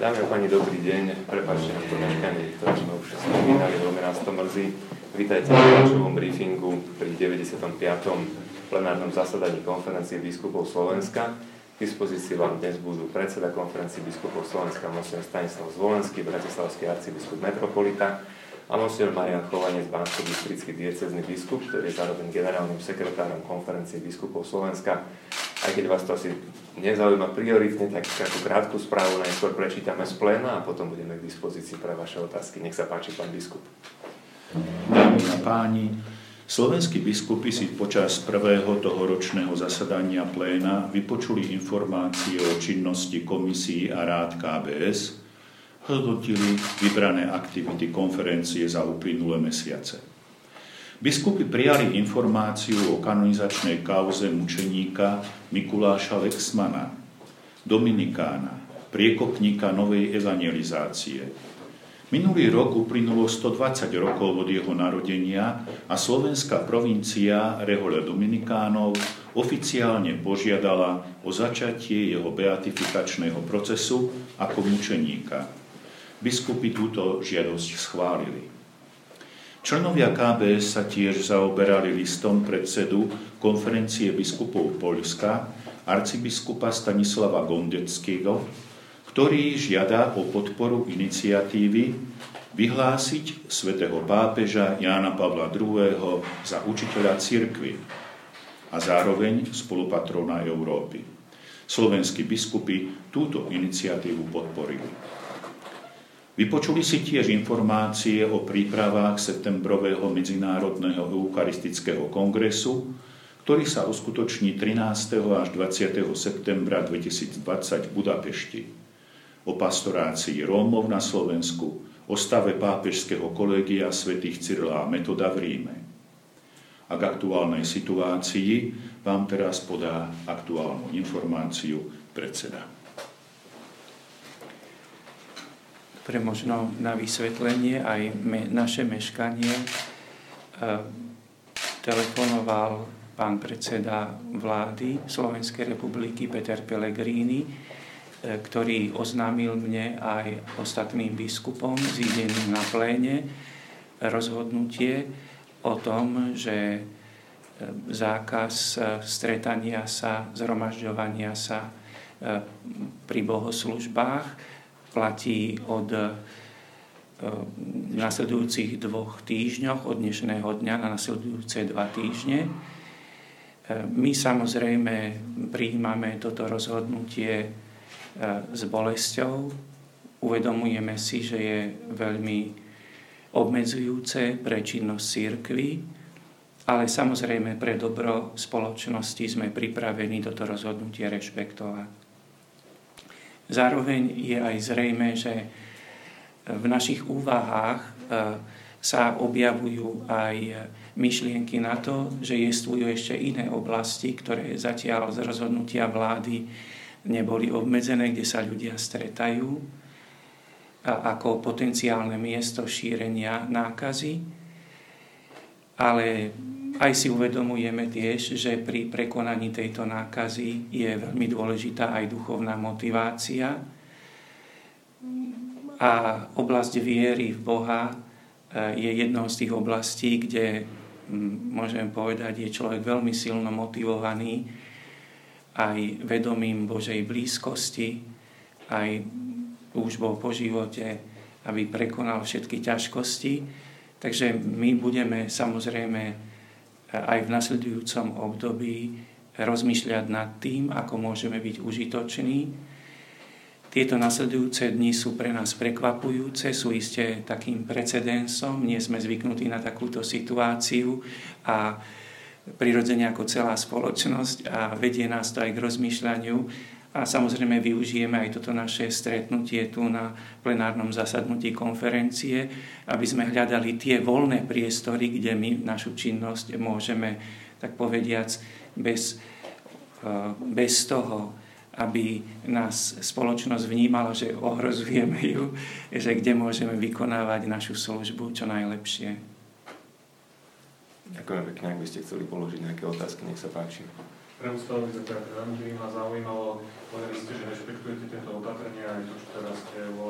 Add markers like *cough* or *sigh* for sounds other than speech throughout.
Dámy a pani, dobrý deň. Prepačte to meškanie, ktoré sme už spomínali, veľmi nás to mrzí. Vítajte na tlačovom briefingu pri 95. plenárnom zasadaní konferencie biskupov Slovenska. K dispozícii vám dnes budú predseda konferencie biskupov Slovenska, monsignor Stanislav Zvolenský, bratislavský arcibiskup metropolita a monsignor Marian Chovanec, bansko bystrický diecezny biskup, ktorý je zároveň generálnym sekretárom konferencie biskupov Slovenska aj keď vás to asi nezaujíma prioritne, tak takú krátku správu najskôr prečítame z pléna a potom budeme k dispozícii pre vaše otázky. Nech sa páči, pán biskup. Dámy a páni, slovenskí biskupy si počas prvého tohoročného zasadania pléna vypočuli informácie o činnosti komisí a rád KBS, hodnotili vybrané aktivity konferencie za uplynulé mesiace. Biskupy prijali informáciu o kanonizačnej kauze mučeníka Mikuláša Lexmana, Dominikána, priekopníka novej evangelizácie. Minulý rok uplynulo 120 rokov od jeho narodenia a slovenská provincia Rehole Dominikánov oficiálne požiadala o začatie jeho beatifikačného procesu ako mučeníka. Biskupy túto žiadosť schválili. Členovia KBS sa tiež zaoberali listom predsedu konferencie biskupov Polska, arcibiskupa Stanislava Gondeckého, ktorý žiada o podporu iniciatívy vyhlásiť svätého pápeža Jána Pavla II. za učiteľa cirkvy a zároveň spolupatrona Európy. Slovenskí biskupy túto iniciatívu podporili. Vypočuli si tiež informácie o prípravách septembrového Medzinárodného eukaristického kongresu, ktorý sa uskutoční 13. až 20. septembra 2020 v Budapešti. O pastorácii Rómov na Slovensku, o stave pápežského kolegia svätých Cyrila a Metoda v Ríme. A k aktuálnej situácii vám teraz podá aktuálnu informáciu predseda. Pre možno na vysvetlenie aj me, naše meškanie. E, telefonoval pán predseda vlády Slovenskej republiky Peter Pellegrini, e, ktorý oznámil mne aj ostatným biskupom zídeným na pléne rozhodnutie o tom, že e, zákaz stretania sa, zhromažďovania sa pri bohoslužbách platí od e, nasledujúcich dvoch týždňoch, od dnešného dňa na nasledujúce dva týždne. E, my samozrejme prijímame toto rozhodnutie e, s bolesťou. Uvedomujeme si, že je veľmi obmedzujúce pre činnosť církvy, ale samozrejme pre dobro spoločnosti sme pripravení toto rozhodnutie rešpektovať. Zároveň je aj zrejme, že v našich úvahách e, sa objavujú aj myšlienky na to, že jestvujú ešte iné oblasti, ktoré zatiaľ z rozhodnutia vlády neboli obmedzené, kde sa ľudia stretajú ako potenciálne miesto šírenia nákazy. Ale aj si uvedomujeme tiež, že pri prekonaní tejto nákazy je veľmi dôležitá aj duchovná motivácia a oblasť viery v Boha eh, je jednou z tých oblastí, kde môžem povedať, je človek veľmi silno motivovaný aj vedomím Božej blízkosti, aj túžbou po živote, aby prekonal všetky ťažkosti. Takže my budeme samozrejme aj v nasledujúcom období rozmýšľať nad tým, ako môžeme byť užitoční. Tieto nasledujúce dni sú pre nás prekvapujúce, sú iste takým precedensom, nie sme zvyknutí na takúto situáciu a prirodzene ako celá spoločnosť a vedie nás to aj k rozmýšľaniu, a samozrejme využijeme aj toto naše stretnutie tu na plenárnom zasadnutí konferencie, aby sme hľadali tie voľné priestory, kde my našu činnosť môžeme, tak povediac, bez, eh, bez toho, aby nás spoločnosť vnímala, že ohrozujeme ju, že kde môžeme vykonávať našu službu čo najlepšie. Ďakujem pekne, ak by ste chceli položiť nejaké otázky, nech sa páči. Preústavili sa tak, veľmi by ma zaujímalo, povedali ste, že rešpektujete tieto opatrenia aj to, čo teraz ste v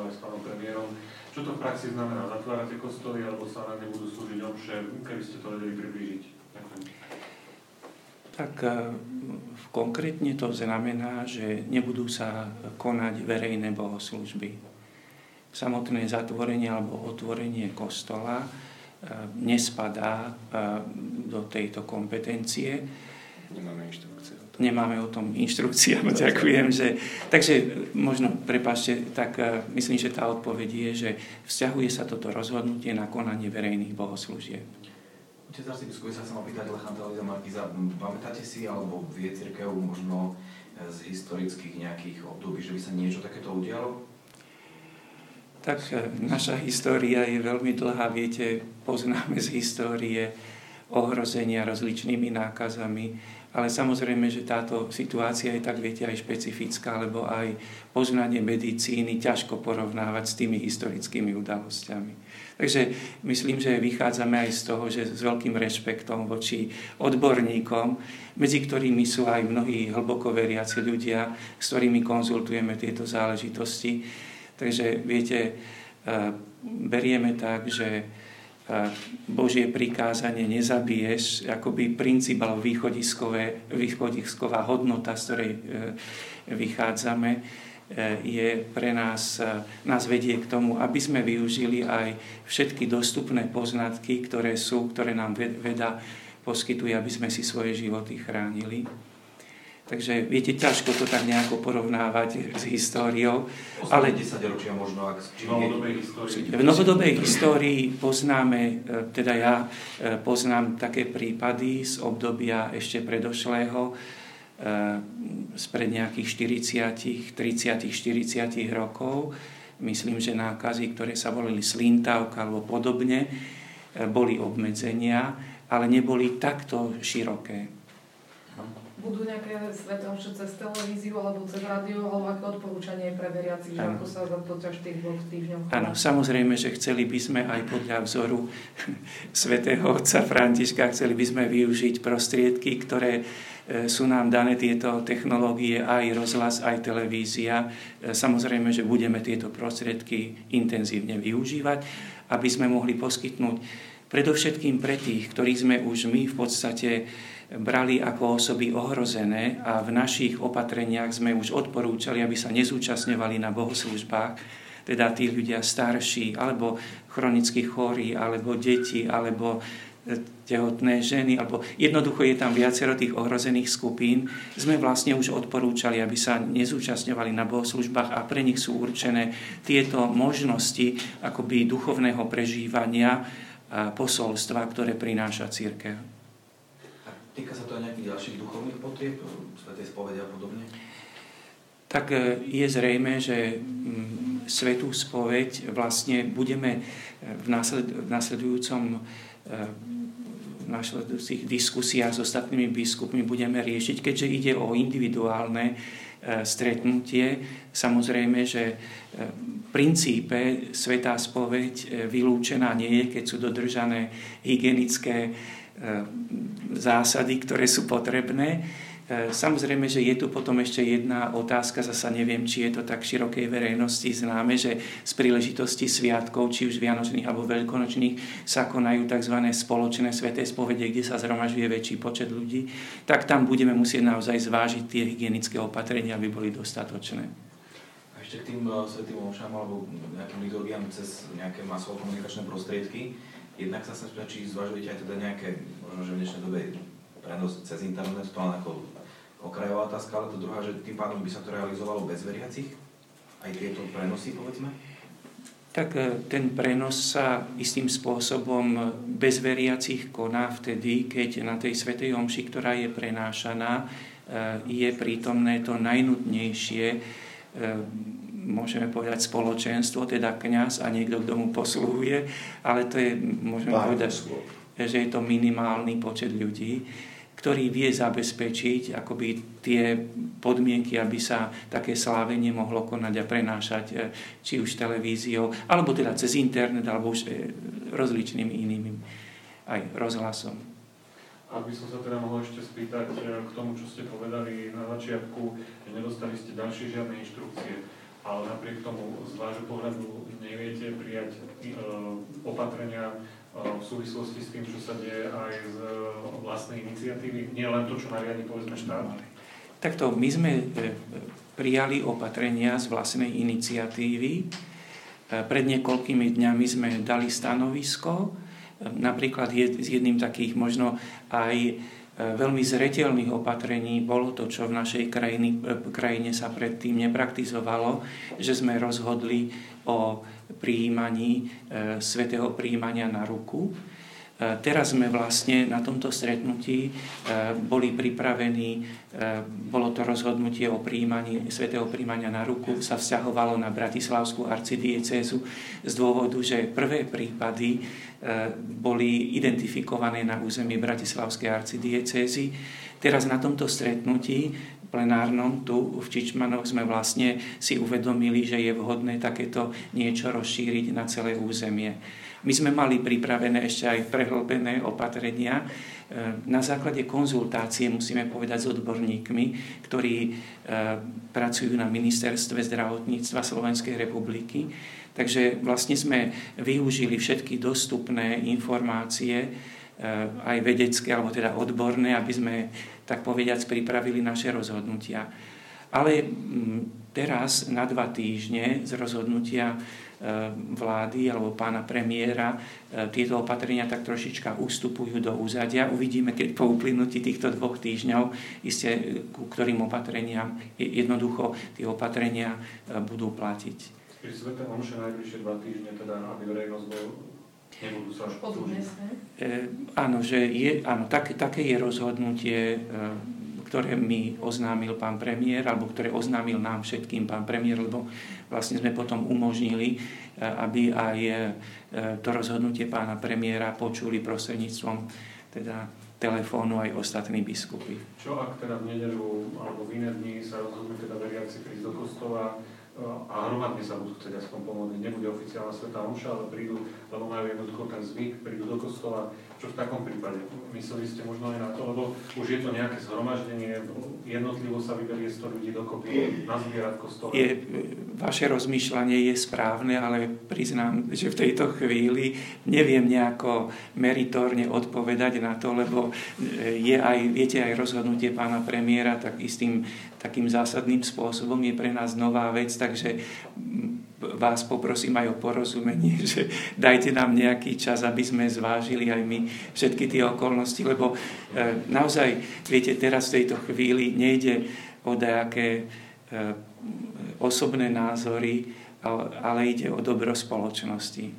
v praxi znamená? Zatvárate kostoly alebo sa na ne budú slúžiť omše? Keby ste to vedeli priblížiť. Tak e, konkrétne to znamená, že nebudú sa konať verejné bohoslužby. Samotné zatvorenie alebo otvorenie kostola e, nespadá e, do tejto kompetencie. Nemáme inštrukcie. Nemáme o tom inštrukcie, *laughs* ďakujem. Že, takže možno, prepáčte, tak myslím, že tá odpoveď je, že vzťahuje sa toto rozhodnutie na konanie verejných bohoslúžieb. Otec arcibiskup, sa chcem opýtať Lechanta Liza Markiza, pamätáte si, alebo vie církev možno e, z historických nejakých období, že by sa niečo takéto udialo? Tak e, naša história je veľmi dlhá, viete, poznáme z histórie ohrozenia rozličnými nákazami, ale samozrejme, že táto situácia je tak, viete, aj špecifická, lebo aj poznanie medicíny ťažko porovnávať s tými historickými udalosťami. Takže myslím, že vychádzame aj z toho, že s veľkým rešpektom voči odborníkom, medzi ktorými sú aj mnohí hlboko veriaci ľudia, s ktorými konzultujeme tieto záležitosti. Takže viete, e, berieme tak, že Božie prikázanie nezabiješ, akoby princíp alebo východisková hodnota, z ktorej e, vychádzame E, je pre nás, e, nás vedie k tomu, aby sme využili aj všetky dostupné poznatky, ktoré sú, ktoré nám veda poskytuje, aby sme si svoje životy chránili. Takže viete, ťažko to tak nejako porovnávať s históriou. Ale 10 ročia možno, ak v novodobej histórii poznáme, e, teda ja poznám také prípady z obdobia ešte predošlého, spred nejakých 40, 30, 40 rokov. Myslím, že nákazy, ktoré sa volili slintávka alebo podobne, e, boli obmedzenia, ale neboli takto široké. Budú nejaké sveté cez televíziu alebo cez rádio, alebo aké odporúčanie pre veriacich, že ako sa to tých dvoch týždňov Áno, samozrejme, že chceli by sme aj podľa vzoru *laughs* svätého otca Františka, chceli by sme využiť prostriedky, ktoré E, sú nám dané tieto technológie, aj rozhlas, aj televízia. E, samozrejme, že budeme tieto prostriedky intenzívne využívať, aby sme mohli poskytnúť predovšetkým pre tých, ktorých sme už my v podstate brali ako osoby ohrozené a v našich opatreniach sme už odporúčali, aby sa nezúčastňovali na bohoslužbách, teda tí ľudia starší, alebo chronicky chorí, alebo deti, alebo tehotné ženy, alebo jednoducho je tam viacero tých ohrozených skupín, sme vlastne už odporúčali, aby sa nezúčastňovali na bohoslužbách a pre nich sú určené tieto možnosti akoby duchovného prežívania posolstva, ktoré prináša církev. Týka sa to aj nejakých ďalších duchovných potrieb, svetej spovede a podobne? Tak e, je zrejme, že mm, svetú spoveď vlastne budeme v nasledujúcom v našledujúcich diskusiách s ostatnými biskupmi budeme riešiť, keďže ide o individuálne e, stretnutie. Samozrejme, že e, v princípe Svetá spoveď e, vylúčená nie je, keď sú dodržané hygienické zásady, ktoré sú potrebné E, samozrejme, že je tu potom ešte jedna otázka, zasa neviem, či je to tak širokej verejnosti známe, že z príležitosti sviatkov, či už vianočných alebo veľkonočných, sa konajú tzv. spoločné sveté spovede, kde sa zhromažuje väčší počet ľudí, tak tam budeme musieť naozaj zvážiť tie hygienické opatrenia, aby boli dostatočné. Ešte k tým uh, svetým omšám alebo nejakým liturgiám cez nejaké masové komunikačné prostriedky, jednak sa sem či zvažujete aj teda nejaké, možno že v dnešnej dobe prenos cez internet, to len ako okrajová otázka, ale to druhá, že tým pádom by sa to realizovalo bez veriacich? Aj tieto prenosy, povedzme? Tak e, ten prenos sa istým spôsobom bez veriacich koná vtedy, keď na tej Svetej Omši, ktorá je prenášaná, e, je prítomné to najnutnejšie, e, môžeme povedať spoločenstvo, teda kňaz a niekto, kto mu posluhuje, ale to je, môžeme Pár povedať, že je to minimálny počet ľudí ktorý vie zabezpečiť akoby tie podmienky, aby sa také slávenie mohlo konať a prenášať e, či už televíziou, alebo teda cez internet, alebo už e, rozličnými inými aj rozhlasom. Ak by som sa teda mohol ešte spýtať e, k tomu, čo ste povedali na začiatku, že nedostali ste ďalšie žiadne inštrukcie. Ale napriek tomu z vášho pohľadu neviete prijať e, opatrenia v súvislosti s tým, čo sa deje aj z vlastnej iniciatívy, nie len to, čo nariadi povedzme štát? Takto my sme prijali opatrenia z vlastnej iniciatívy. Pred niekoľkými dňami sme dali stanovisko, napríklad z jedným takých možno aj E, veľmi zretelných opatrení bolo to, čo v našej krajine, krajine sa predtým nepraktizovalo, že sme rozhodli o prijímaní, e, svetého prijímania na ruku. E, teraz sme vlastne na tomto stretnutí e, boli pripravení, e, bolo to rozhodnutie o príjmaní, svetého príjmania na ruku, sa vzťahovalo na Bratislavskú arcidiecezu z dôvodu, že prvé prípady boli identifikované na území Bratislavskej arcidiecezy. Teraz na tomto stretnutí plenárnom tu v Čičmanoch sme vlastne si uvedomili, že je vhodné takéto niečo rozšíriť na celé územie. My sme mali pripravené ešte aj prehlbené opatrenia e, na základe konzultácie, musíme povedať, s odborníkmi, ktorí e, pracujú na ministerstve zdravotníctva Slovenskej republiky. Takže vlastne sme využili všetky dostupné informácie, aj vedecké, alebo teda odborné, aby sme, tak povediac, pripravili naše rozhodnutia. Ale teraz na dva týždne z rozhodnutia Eh, vlády alebo pána premiéra eh, tieto opatrenia tak trošička ustupujú do úzadia. Uvidíme, keď po uplynutí týchto dvoch týždňov iste eh, ku ktorým opatreniam jednoducho tie opatrenia budú platiť. Pri Svete Omše najbližšie dva týždne, teda aby verejnosť nebudú e, áno, že je, áno tak, také je rozhodnutie e, ktoré mi oznámil pán premiér, alebo ktoré oznámil nám všetkým pán premiér, lebo vlastne sme potom umožnili, e, aby aj e, to rozhodnutie pána premiéra počuli prostredníctvom teda telefónu aj ostatní biskupy. Čo ak teda v nedelu alebo v iné dni sa rozhodnú teda veriaci prísť do kostola, a hromadne sa budú chcieť aspoň pomôcť. Nebude oficiálna Sveta Omša, ale prídu, lebo majú jednoducho ten zvyk, prídu do kostola. Čo v takom prípade? Mysleli ste možno aj na to, lebo už je to nejaké zhromaždenie, jednotlivo sa vyberie 100 ľudí dokopy, nazbierať kostole. Je, vaše rozmýšľanie je správne, ale priznám, že v tejto chvíli neviem nejako meritorne odpovedať na to, lebo je aj, viete, aj rozhodnutie pána premiéra tak istým takým zásadným spôsobom je pre nás nová vec, takže vás poprosím aj o porozumenie, *laughs* že dajte nám nejaký čas, aby sme zvážili aj my všetky tie okolnosti, lebo e, naozaj, viete, teraz v tejto chvíli nejde o nejaké e, osobné názory, ale ide o dobro spoločnosti.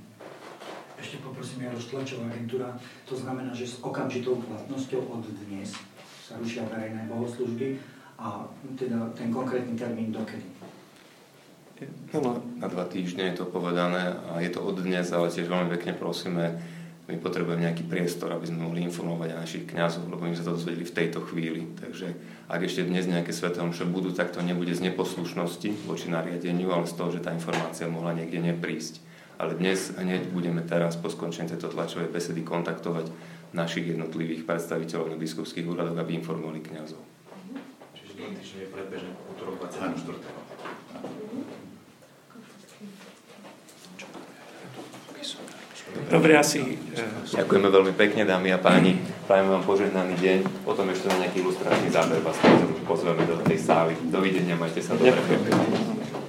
Ešte poprosím aj roztlačová agentúra, to znamená, že s okamžitou platnosťou od dnes sa rušia verejné bohoslužby a teda ten konkrétny termín dokedy? No, na dva týždne je to povedané a je to od dnes, ale tiež veľmi pekne prosíme, my potrebujeme nejaký priestor, aby sme mohli informovať aj našich kňazov, lebo my sa to dozvedeli v tejto chvíli. Takže ak ešte dnes nejaké sveté omše budú, tak to nebude z neposlušnosti voči nariadeniu, ale z toho, že tá informácia mohla niekde neprísť. Ale dnes hneď budeme teraz po skončení tejto tlačovej besedy kontaktovať našich jednotlivých predstaviteľov na biskupských úradoch, aby informovali kňazov minulý týždeň je predbežný útorok 24. Dobre, asi... E, Ďakujeme veľmi pekne, dámy a páni. Prajeme vám požehnaný deň. Potom ešte na nejaký ilustračný záber vás pozveme do tej sály. Dovidenia, majte sa dobre. Ďakujem.